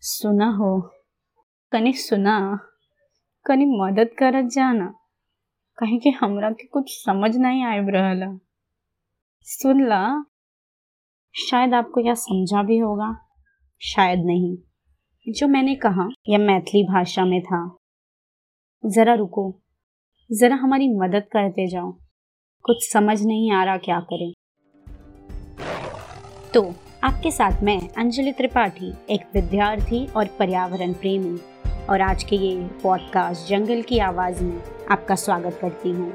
सुना हो। कनी सुना, कनी मदद करत जाना। कहीं कि हमरा के कुछ समझ नहीं आए रहला सुन ला, शायद आपको यह समझा भी होगा। शायद नहीं। जो मैंने कहा, यह मैथिली भाषा में था। जरा रुको। जरा हमारी मदद करते जाओ। कुछ समझ नहीं आ रहा क्या करें। तो आपके साथ मैं, अंजलि त्रिपाठी, एक विद्यार्थी और पर्यावरण प्रेमी। और आज के ये पॉडकास्ट जंगल की आवाज़ में आपका स्वागत करती हूँ।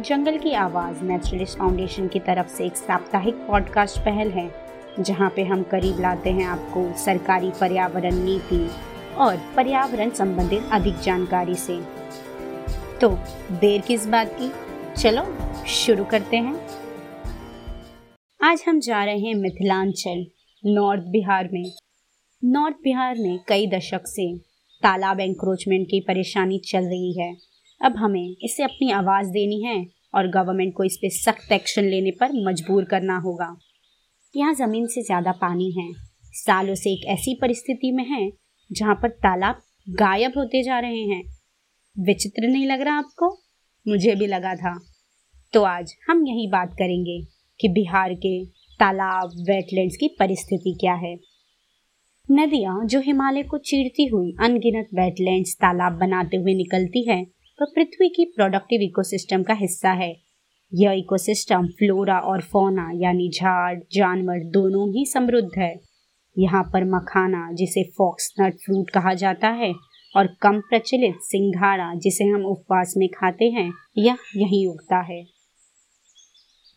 जंगल की आवाज़ नेचुरलिस्ट फाउंडेशन की तरफ़ से एक साप्ताहिक पॉडकास्ट पहल है, जहाँ पे हम करीब लाते हैं आपको सरकारी पर्यावरण नीति और पर्यावरण संबंधित अधिक जानकारी से। तो देर किस बात की? चलो शुरू करते हैं। आज हम जा रहे हैं मिथिलांचल, नॉर्थ बिहार में। नॉर्थ बिहार में कई दशक से तालाब एंक्रोचमेंट की परेशानी चल रही है। अब हमें इसे अपनी आवाज़ देनी है और गवर्नमेंट को इस पर सख्त एक्शन लेने पर मजबूर करना होगा। यहाँ ज़मीन से ज़्यादा पानी है। सालों से एक ऐसी परिस्थिति में है जहाँ पर तालाब गायब होते जा रहे हैं। विचित्र नहीं लग रहा आपको? मुझे भी लगा था। तो आज हम यही बात करेंगे। कि बिहार के तालाब वेटलैंड्स की परिस्थिति क्या है। नदियाँ जो हिमालय को चीरती हुई अनगिनत वेटलैंड्स तालाब बनाते हुए निकलती हैं, वह पृथ्वी की प्रोडक्टिव इकोसिस्टम का हिस्सा है। यह इकोसिस्टम फ्लोरा और फोना यानी झाड़, जानवर दोनों ही समृद्ध है। यहाँ पर मखाना, जिसे फॉक्सनट फ्रूट कहा जाता है, और कम प्रचलित सिंघाड़ा, जिसे हम उपवास में खाते हैं, यह यहीं उगता है।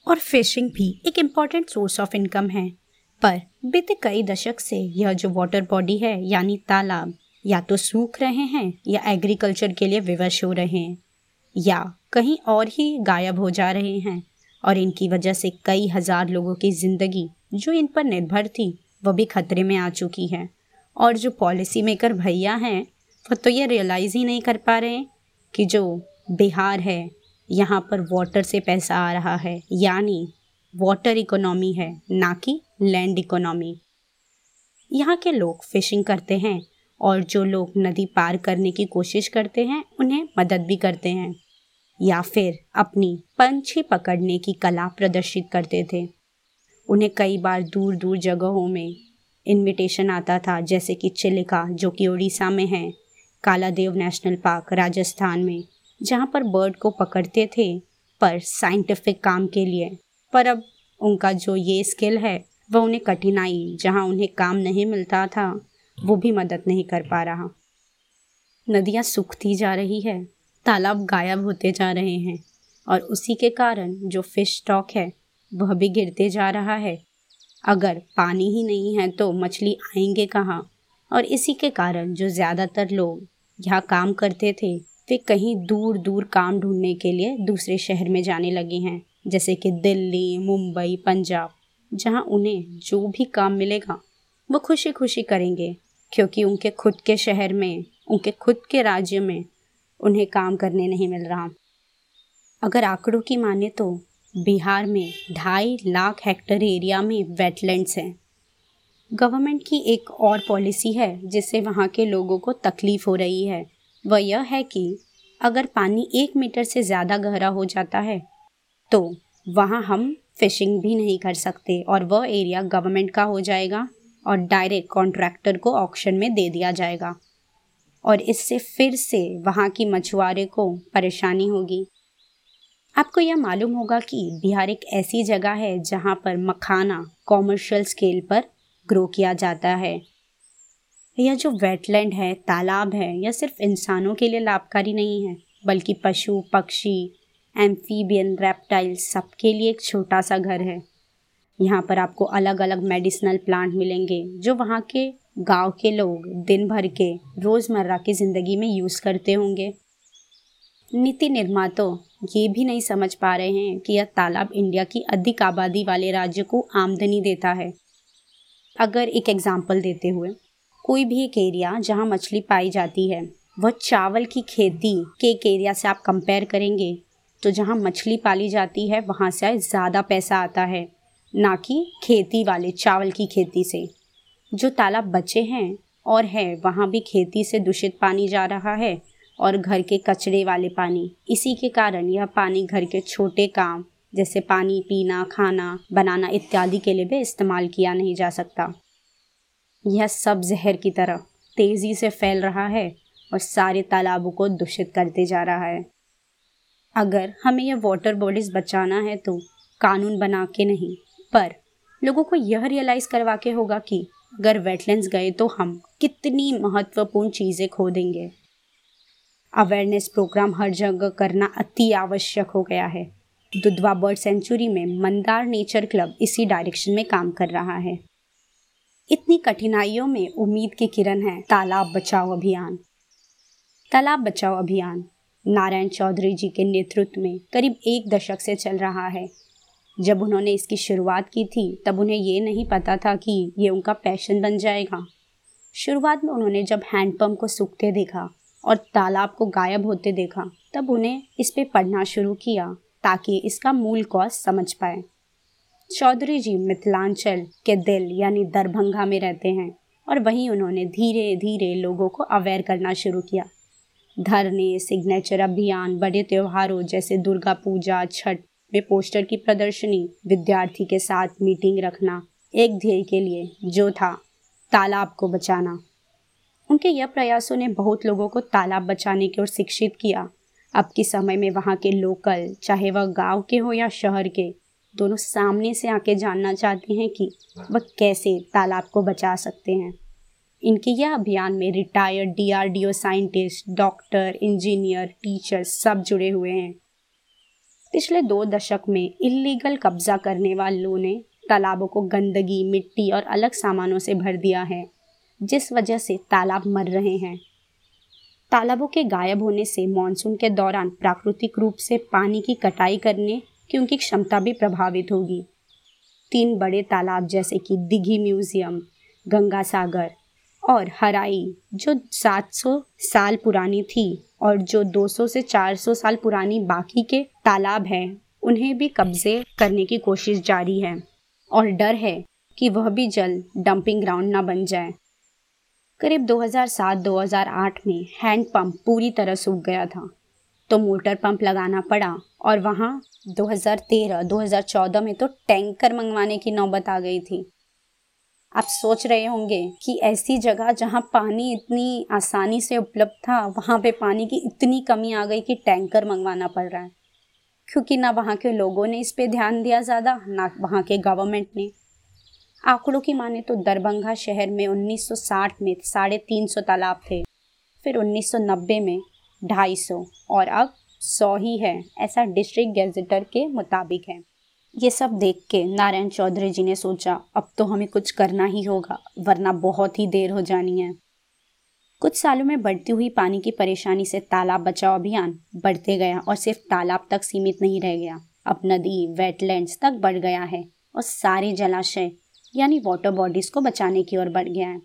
और फिशिंग भी एक इंपॉर्टेंट सोर्स ऑफ़ इनकम है। पर बीते कई दशक से यह जो वाटर बॉडी है, यानी तालाब, या तो सूख रहे हैं, या एग्रीकल्चर के लिए विवश हो रहे हैं, या कहीं और ही गायब हो जा रहे हैं, और इनकी वजह से कई हज़ार लोगों की ज़िंदगी, जो इन पर निर्भर थी वह भी खतरे में आ चुकी है। और जो पॉलिसी मेकर भैया हैं, वो तो ये रियलाइज़ ही नहीं कर पा रहे कि जो बिहार है यहाँ पर वाटर से पैसा आ रहा है। यानी वाटर इकोनॉमी है, ना कि लैंड इकोनॉमी यहाँ के लोग फिशिंग करते हैं और जो लोग नदी पार करने की कोशिश करते हैं, उन्हें मदद भी करते हैं। या फिर अपनी पंछी पकड़ने की कला प्रदर्शित करते थे। उन्हें कई बार दूर दूर जगहों में इनविटेशन आता था, जैसे कि चिलिका, जो कि उड़ीसा में है, कालादेव नेशनल पार्क, राजस्थान में। जहाँ पर बर्ड को पकड़ते थे पर साइंटिफिक काम के लिए। पर अब उनका जो ये स्किल है, वह उन्हें कठिनाई, जहाँ उन्हें काम नहीं मिलता था, वो भी मदद नहीं कर पा रहा। नदियाँ सूखती जा रही है, तालाब गायब होते जा रहे हैं, और उसी के कारण जो फ़िश स्टॉक है, वह भी गिरते जा रहा है। अगर पानी ही नहीं है तो मछली आएँगे कहाँ? और इसी के कारण जो ज़्यादातर लोग यहाँ काम करते थे वे कहीं दूर दूर काम ढूँढने के लिए दूसरे शहर में जाने लगे हैं, जैसे कि दिल्ली, मुंबई, पंजाब, जहाँ उन्हें जो भी काम मिलेगा, वो खुशी खुशी करेंगे, क्योंकि उनके खुद के शहर में, उनके खुद के राज्य में उन्हें काम करने नहीं मिल रहा। अगर आंकड़ों की माने तो बिहार में ढाई लाख हेक्टर एरिया में वेटलैंड्स हैं। गवर्नमेंट की एक और पॉलिसी है, जिससे वहाँ के लोगों को तकलीफ़ हो रही है। वह यह है कि अगर पानी एक मीटर से ज़्यादा गहरा हो जाता है तो वहाँ हम फिशिंग भी नहीं कर सकते और वह एरिया गवर्नमेंट का हो जाएगा और डायरेक्ट कॉन्ट्रैक्टर को ऑक्शन में दे दिया जाएगा। और इससे फिर से वहाँ की मछुआरे को परेशानी होगी। आपको यह मालूम होगा कि बिहार एक ऐसी जगह है जहाँ पर मखाना कॉमर्शियल स्केल पर ग्रो किया जाता है। यह जो वेटलैंड है, तालाब है यह सिर्फ़ इंसानों के लिए लाभकारी नहीं है, बल्कि पशु, पक्षी एम्फीबियन रेप्टाइल सबके लिए एक छोटा सा घर है। यहाँ पर आपको अलग अलग मेडिसिनल प्लांट मिलेंगे, जो वहाँ के गाँव के लोग दिन भर के रोज़मर्रा की ज़िंदगी में यूज़ करते होंगे। नीति निर्माता ये भी नहीं समझ पा रहे हैं कि यह तालाब इंडिया की अधिक आबादी वाले राज्य को आमदनी देता है। अगर एक एग्ज़ाम्पल देते हुए कोई भी एक एरिया जहाँ मछली पाई जाती है, वह चावल की खेती के एक एरिया से आप कंपेयर करेंगे तो जहाँ मछली पाली जाती है, वहाँ से ज़्यादा पैसा आता है, ना कि खेती वाले चावल की खेती से। जो तालाब बचे हैं और है, वहाँ भी खेती से दूषित पानी जा रहा है और घर के कचरे वाले पानी। इसी के कारण यह पानी घर के छोटे काम, जैसे पानी पीना, खाना, बनाना इत्यादि के लिए भी इस्तेमाल किया नहीं जा सकता। यह सब जहर की तरह तेज़ी से फैल रहा है और सारे तालाबों को दूषित करते जा रहा है। अगर हमें यह वाटर बॉडीज बचाना है तो कानून बना के नहीं, पर लोगों को यह रियलाइज़ करवा के होगा कि अगर वेटलैंड्स गए तो हम कितनी महत्वपूर्ण चीज़ें खो देंगे। अवेयरनेस प्रोग्राम हर जगह करना अति आवश्यक हो गया है। दुधवा बर्ड सेंचुरी में मंदार नेचर क्लब इसी डायरेक्शन में काम कर रहा है। इतनी कठिनाइयों में उम्मीद की किरण है। तालाब बचाओ अभियान। तालाब बचाओ अभियान। नारायण चौधरी जी के नेतृत्व में करीब एक दशक से चल रहा है। जब उन्होंने इसकी शुरुआत की थी, तब उन्हें ये नहीं पता था कि ये उनका पैशन बन जाएगा। शुरुआत में उन्होंने जब हैंडपम्प को सूखते देखा और तालाब को गायब होते देखा, तब उन्हें इस पे पढ़ना शुरू किया ताकि इसका मूल कॉज समझ पाए। चौधरी जी मिथिलांचल के दिल यानी दरभंगा में रहते हैं और वहीं उन्होंने धीरे धीरे लोगों को अवेयर करना शुरू किया। धरने, सिग्नेचर अभियान, बड़े त्योहारों जैसे दुर्गा पूजा, छठ में पोस्टर की प्रदर्शनी, विद्यार्थी के साथ मीटिंग रखना, एक ध्येय के लिए जो था, तालाब को बचाना। उनके यह प्रयासों ने बहुत लोगों को तालाब बचाने की ओर शिक्षित किया। अब के समय में वहाँ के लोकल, चाहे वह गाँव के हो या शहर के दोनों सामने से आके जानना चाहते हैं कि वह कैसे तालाब को बचा सकते हैं। इनके यह अभियान में retired DRDO scientist doctor engineer teacher सब जुड़े हुए हैं। पिछले दो दशक में इलीगल कब्जा करने वालों ने तालाबों को गंदगी, मिट्टी और अलग सामानों से भर दिया है, जिस वजह से तालाब मर रहे हैं। तालाबों के गायब होने से मानसून के दौरान प्राकृतिक रूप से पानी की कटाई करने की उनकी क्षमता भी प्रभावित होगी। तीन बड़े तालाब जैसे कि दिघी म्यूज़ियम, गंगा सागर और हराई, जो 700 साल पुरानी थी और जो 200 से 400 साल पुरानी बाकी के तालाब हैं, उन्हें भी कब्जे करने की कोशिश जारी है। और डर है कि वह भी जल्द डंपिंग ग्राउंड ना बन जाए। करीब 2007-2008 में हैंड पंप पूरी तरह सूख गया था। तो मोटर पंप लगाना पड़ा और वहाँ 2013-2014 में तो टैंकर मंगवाने की नौबत आ गई थी। आप सोच रहे होंगे कि ऐसी जगह जहाँ पानी इतनी आसानी से उपलब्ध था, वहाँ पे पानी की इतनी कमी आ गई कि टैंकर मंगवाना पड़ रहा है। क्योंकि ना वहाँ के लोगों ने इस पे ध्यान दिया ज़्यादा, ना वहाँ के गवर्नमेंट ने। आंकड़ों की माने तो दरभंगा शहर में 1960 में साढ़े तीन सौ तालाब थे, फिर 1990 में ढाई सौ और अब सौ ही है, ऐसा डिस्ट्रिक्ट गैजेटर के मुताबिक है। ये सब देख के नारायण चौधरी जी ने सोचा, अब तो हमें कुछ करना ही होगा, वरना बहुत ही देर हो जानी है। कुछ सालों में बढ़ती हुई पानी की परेशानी से तालाब बचाओ अभियान बढ़ते गया और सिर्फ़ तालाब तक सीमित नहीं रह गया। अब नदी वेटलैंड्स तक बढ़ गया है और सारे जलाशय, यानी वाटर बॉडीज को बचाने की ओर बढ़ गया है।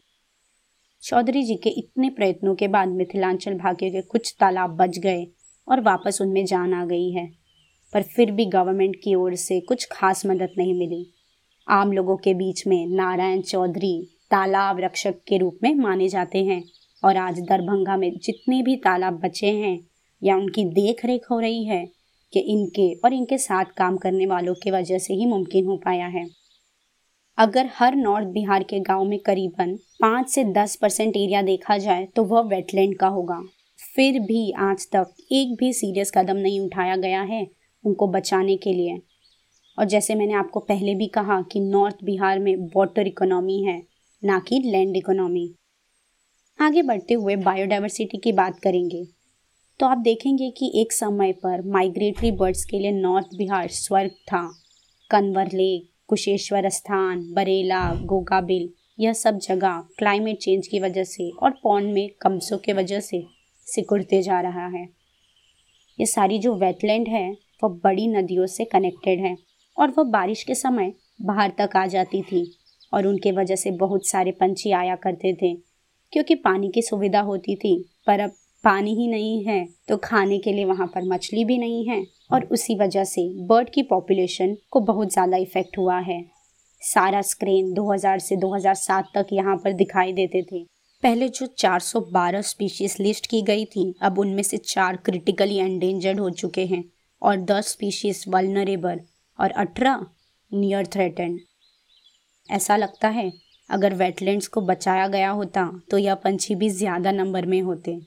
चौधरी जी के इतने प्रयत्नों के बाद मिथिलांचल भाग्य के कुछ तालाब बच गए और वापस उनमें जान आ गई है। पर फिर भी गवर्नमेंट की ओर से कुछ खास मदद नहीं मिली। आम लोगों के बीच में नारायण चौधरी तालाब रक्षक के रूप में माने जाते हैं और आज दरभंगा में जितने भी तालाब बचे हैं या उनकी देख रेख हो रही है कि इनके और इनके साथ काम करने वालों की वजह से ही मुमकिन हो पाया है। अगर हर नॉर्थ बिहार के गाँव में करीबन पाँच से दस परसेंट एरिया देखा जाए तो वह वेटलैंड का होगा। फिर भी आज तक एक भी सीरियस कदम नहीं उठाया गया है उनको बचाने के लिए। और जैसे मैंने आपको पहले भी कहा कि नॉर्थ बिहार में वाटर इकोनॉमी है, ना कि लैंड इकोनॉमी आगे बढ़ते हुए बायोडाइवर्सिटी की बात करेंगे तो आप देखेंगे कि एक समय पर माइग्रेटरी बर्ड्स के लिए नॉर्थ बिहार स्वर्ग था कन्वर लेक कुशेश्वर स्थान बरेला, गोगाबिल, यह सब जगह क्लाइमेट चेंज की वजह से और पौंड में कमसों के वजह से सिकुड़ते जा रहा है। ये सारी जो वेटलैंड है वह बड़ी नदियों से कनेक्टेड है और वह बारिश के समय बाहर तक आ जाती थी और उनके वजह से बहुत सारे पंछी आया करते थे क्योंकि पानी की सुविधा होती थी, पर अब पानी ही नहीं है तो खाने के लिए वहाँ पर मछली भी नहीं है। और उसी वजह से बर्ड की पॉपुलेशन को बहुत ज़्यादा इफ़ेक्ट हुआ है। सारा स्क्रीन 2000 से 2007 तक यहाँ पर दिखाई देते थे। पहले जो 412 स्पीशीज लिस्ट की गई थी, अब उनमें से चार क्रिटिकली एंडेंजर्ड हो चुके हैं और 10 स्पीशीज वल्नरेबल और 18 नियर थ्रेटेंड ऐसा लगता है, अगर वेटलैंड्स को बचाया गया होता तो यह पंछी भी ज़्यादा नंबर में होते।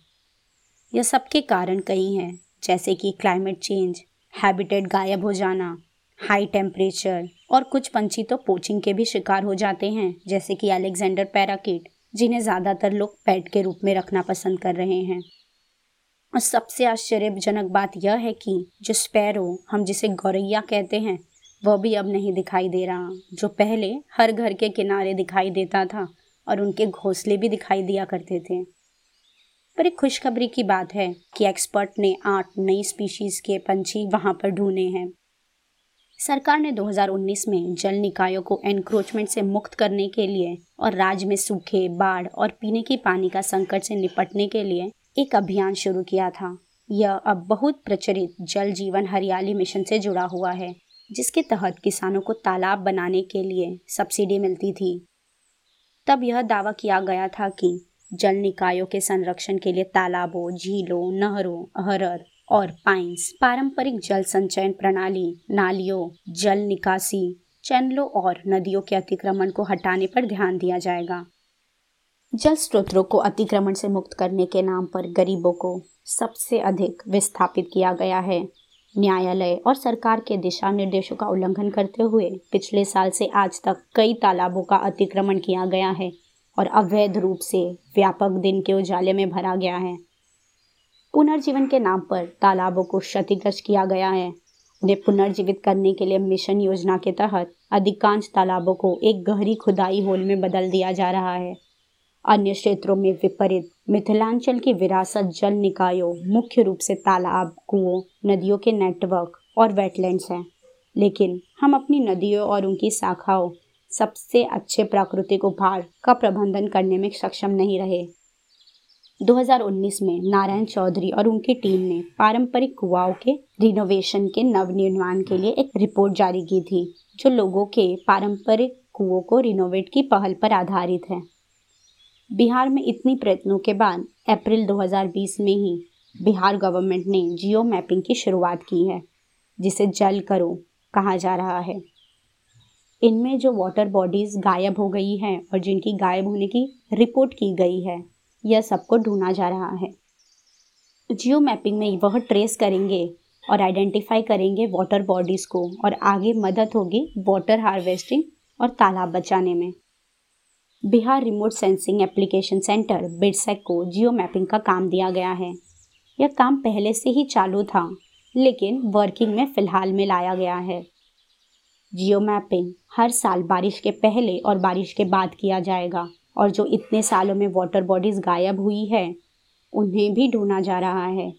यह सबके कारण कई हैं, जैसे कि क्लाइमेट चेंज हैबिटेट गायब हो जाना हाई टेम्परेचर और कुछ पंछी तो पोचिंग के भी शिकार हो जाते हैं, जैसे कि अलेक्जेंडर पैराकिट जिन्हें ज़्यादातर लोग पेट के रूप में रखना पसंद कर रहे हैं। और सबसे आश्चर्यजनक बात यह है कि जो स्पैरो हम जिसे गौरैया कहते हैं, वह भी अब नहीं दिखाई दे रहा, जो पहले हर घर के किनारे दिखाई देता था और उनके घोंसले भी दिखाई दिया करते थे। पर एक खुशखबरी की बात है कि एक्सपर्ट ने आठ नई स्पीशीज के पंछी वहाँ पर ढूंढे हैं। सरकार ने 2019 में जल निकायों को एनक्रोचमेंट से मुक्त करने के लिए और राज्य में सूखे, बाढ़ और पीने के पानी का संकट से निपटने के लिए एक अभियान शुरू किया था। यह अब बहुत प्रचलित जल जीवन हरियाली मिशन से जुड़ा हुआ है, जिसके तहत किसानों को तालाब बनाने के लिए सब्सिडी मिलती थी। तब यह दावा किया गया था कि जल निकायों के संरक्षण के लिए तालाबों, झीलों, नहरों हरर और पाइंस पारंपरिक जल संचयन प्रणाली, नालियों, जल निकासी, चैनलों और नदियों के अतिक्रमण को हटाने पर ध्यान दिया जाएगा। जल स्रोतों को अतिक्रमण से मुक्त करने के नाम पर गरीबों को सबसे अधिक विस्थापित किया गया है। न्यायालय और सरकार के दिशा निर्देशों का उल्लंघन करते हुए पिछले साल से आज तक कई तालाबों का अतिक्रमण किया गया है। और अवैध रूप से व्यापक दिन के उजाले में भरा गया है। पुनर्जीवन के नाम पर तालाबों को क्षतिग्रस्त किया गया है। उन्हें पुनर्जीवित करने के लिए मिशन योजना के तहत अधिकांश तालाबों को एक गहरी खुदाई होल में बदल दिया जा रहा है। अन्य क्षेत्रों में विपरीत मिथिलांचल की विरासत जल निकायों, मुख्य रूप से तालाब, कुओं, नदियों के नेटवर्क और वेटलैंड्स हैं। लेकिन हम अपनी नदियों और उनकी शाखाओं सबसे अच्छे प्राकृतिक उपहार का प्रबंधन करने में सक्षम नहीं रहे। 2019 में नारायण चौधरी और उनकी टीम ने पारंपरिक कुआओं के रिनोवेशन के नवनिर्माण के लिए एक रिपोर्ट जारी की थी, जो लोगों के पारंपरिक कुओं को रिनोवेट की पहल पर आधारित है। बिहार में इतनी प्रयत्नों के बाद अप्रैल 2020 में ही बिहार गवर्नमेंट ने जियो मैपिंग की शुरुआत की है, जिसे जल करो कहा जा रहा है। इनमें जो वाटर बॉडीज गायब हो गई हैं और जिनकी गायब होने की रिपोर्ट की गई है, यह सबको ढूंढा जा रहा है। जियो मैपिंग में वह ट्रेस करेंगे और आइडेंटिफाई करेंगे वाटर बॉडीज़ को और आगे मदद होगी वाटर हार्वेस्टिंग और तालाब बचाने में। Bihar remote sensing application centre BIRSAC को जियो मैपिंग का काम दिया गया है। यह काम पहले से ही चालू था, लेकिन वर्किंग में फ़िलहाल में लाया गया है। जियो मैपिंग हर साल बारिश के पहले और बारिश के बाद किया जाएगा, और जो इतने सालों में वाटर बॉडीज़ गायब हुई है, उन्हें भी ढूंढा जा रहा है।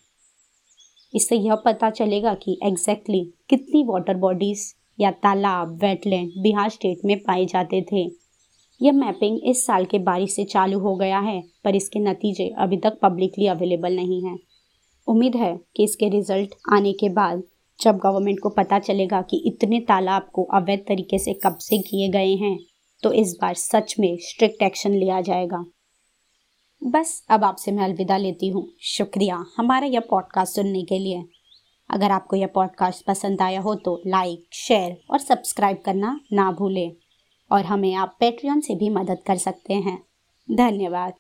इससे यह पता चलेगा कि एग्जैक्टली exactly कितनी वाटर बॉडीज़ या तालाब वेटलैंड बिहार स्टेट में पाए जाते थे। यह मैपिंग इस साल के बारिश से चालू हो गया है, पर इसके नतीजे अभी तक पब्लिकली अवेलेबल नहीं हैं। उम्मीद है कि इसके रिज़ल्ट आने के बाद जब गवर्नमेंट को पता चलेगा कि इतने तालाब को अवैध तरीके से कब्जे किए गए हैं तो इस बार सच में स्ट्रिक्ट एक्शन लिया जाएगा। बस, अब आपसे मैं अलविदा लेती हूँ। शुक्रिया हमारा यह पॉडकास्ट सुनने के लिए। अगर आपको यह पॉडकास्ट पसंद आया हो तो लाइक शेयर और सब्सक्राइब करना ना भूलें। और हमें आप पेट्रियन से भी मदद कर सकते हैं। धन्यवाद।